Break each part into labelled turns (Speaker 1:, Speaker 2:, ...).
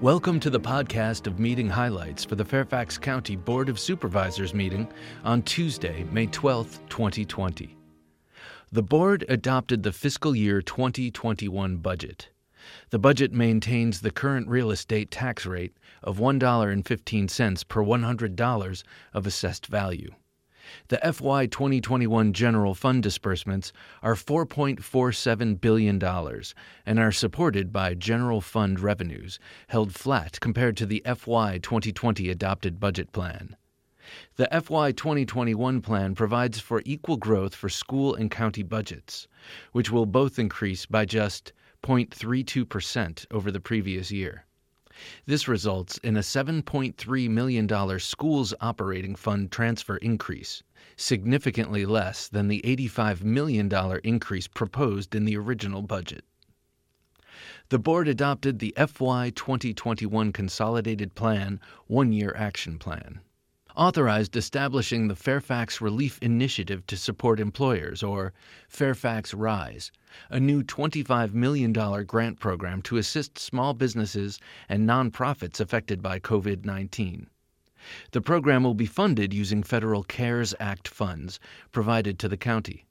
Speaker 1: Welcome to the podcast of meeting highlights for the Fairfax County Board of Supervisors meeting on Tuesday, May 12, 2020. The board adopted the fiscal year 2021 budget. The budget maintains the current real estate tax rate of $1.15 per $100 of assessed value. The FY 2021 general fund disbursements are $4.47 billion and are supported by general fund revenues, held flat compared to the FY 2020 adopted budget plan. The FY 2021 plan provides for equal growth for school and county budgets, which will both increase by just 0.32% over the previous year. This results in a $7.3 million schools operating fund transfer increase, significantly less than the $85 million increase proposed in the original budget. The board adopted the FY 2021 Consolidated Plan One Year Action Plan authorized establishing the Fairfax Relief Initiative to Support Employers, or Fairfax RISE, a new $25 million grant program to assist small businesses and nonprofits affected by COVID 19. The program will be funded using federal CARES Act funds provided to the county.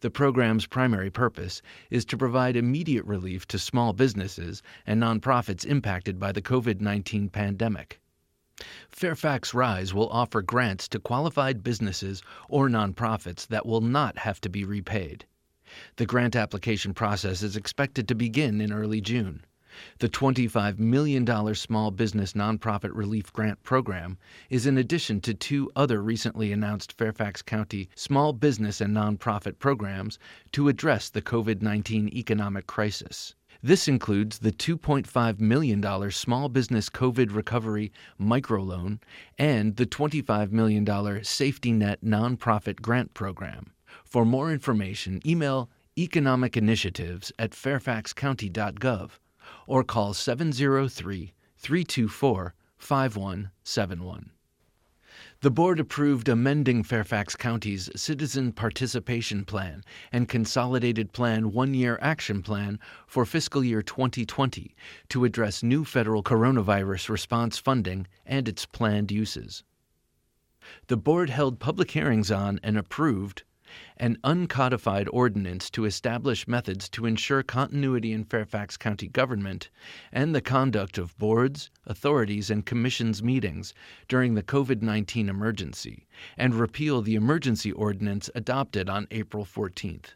Speaker 1: The program's primary purpose is to provide immediate relief to small businesses and nonprofits impacted by the COVID 19 pandemic. Fairfax Rise will offer grants to qualified businesses or nonprofits that will not have to be repaid. The grant application process is expected to begin in early June. The $25 million Small Business Nonprofit Relief Grant Program is in addition to two other recently announced Fairfax County small business and nonprofit programs to address the COVID 19 economic crisis. This includes the $2.5 million Small Business COVID Recovery Microloan and the $25 million Safety Net Nonprofit Grant Program. For more information, email economic initiatives at fairfaxcounty.gov or call 703 324 5171. The board approved amending Fairfax County's Citizen Participation Plan and Consolidated Plan One Year Action Plan for fiscal year 2020 to address new federal coronavirus response funding and its planned uses. The board held public hearings on and approved an uncodified ordinance to establish methods to ensure continuity in Fairfax County government and the conduct of boards, authorities, and commissions meetings during the COVID 19 emergency, and repeal the emergency ordinance adopted on April 14th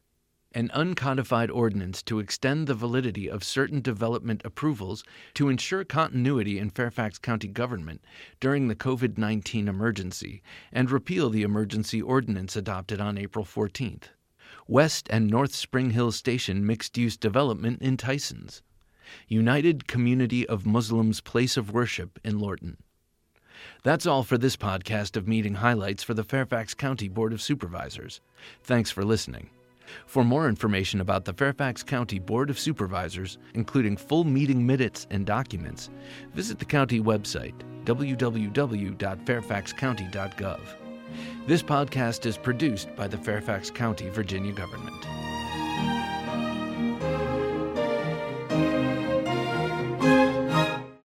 Speaker 1: an uncodified ordinance to extend the validity of certain development approvals to ensure continuity in Fairfax County government during the COVID 19 emergency, and repeal the emergency ordinance adopted on April 14th. West and North Spring Hill Station mixed use development in Tysons. United Community of Muslims Place of Worship in Lorton. That's all for this podcast of meeting highlights for the Fairfax County Board of Supervisors. Thanks for listening. For more information about the Fairfax County Board of Supervisors, including full meeting minutes and documents, visit the county website, www.fairfaxcounty.gov. This podcast is produced by the Fairfax County, Virginia government.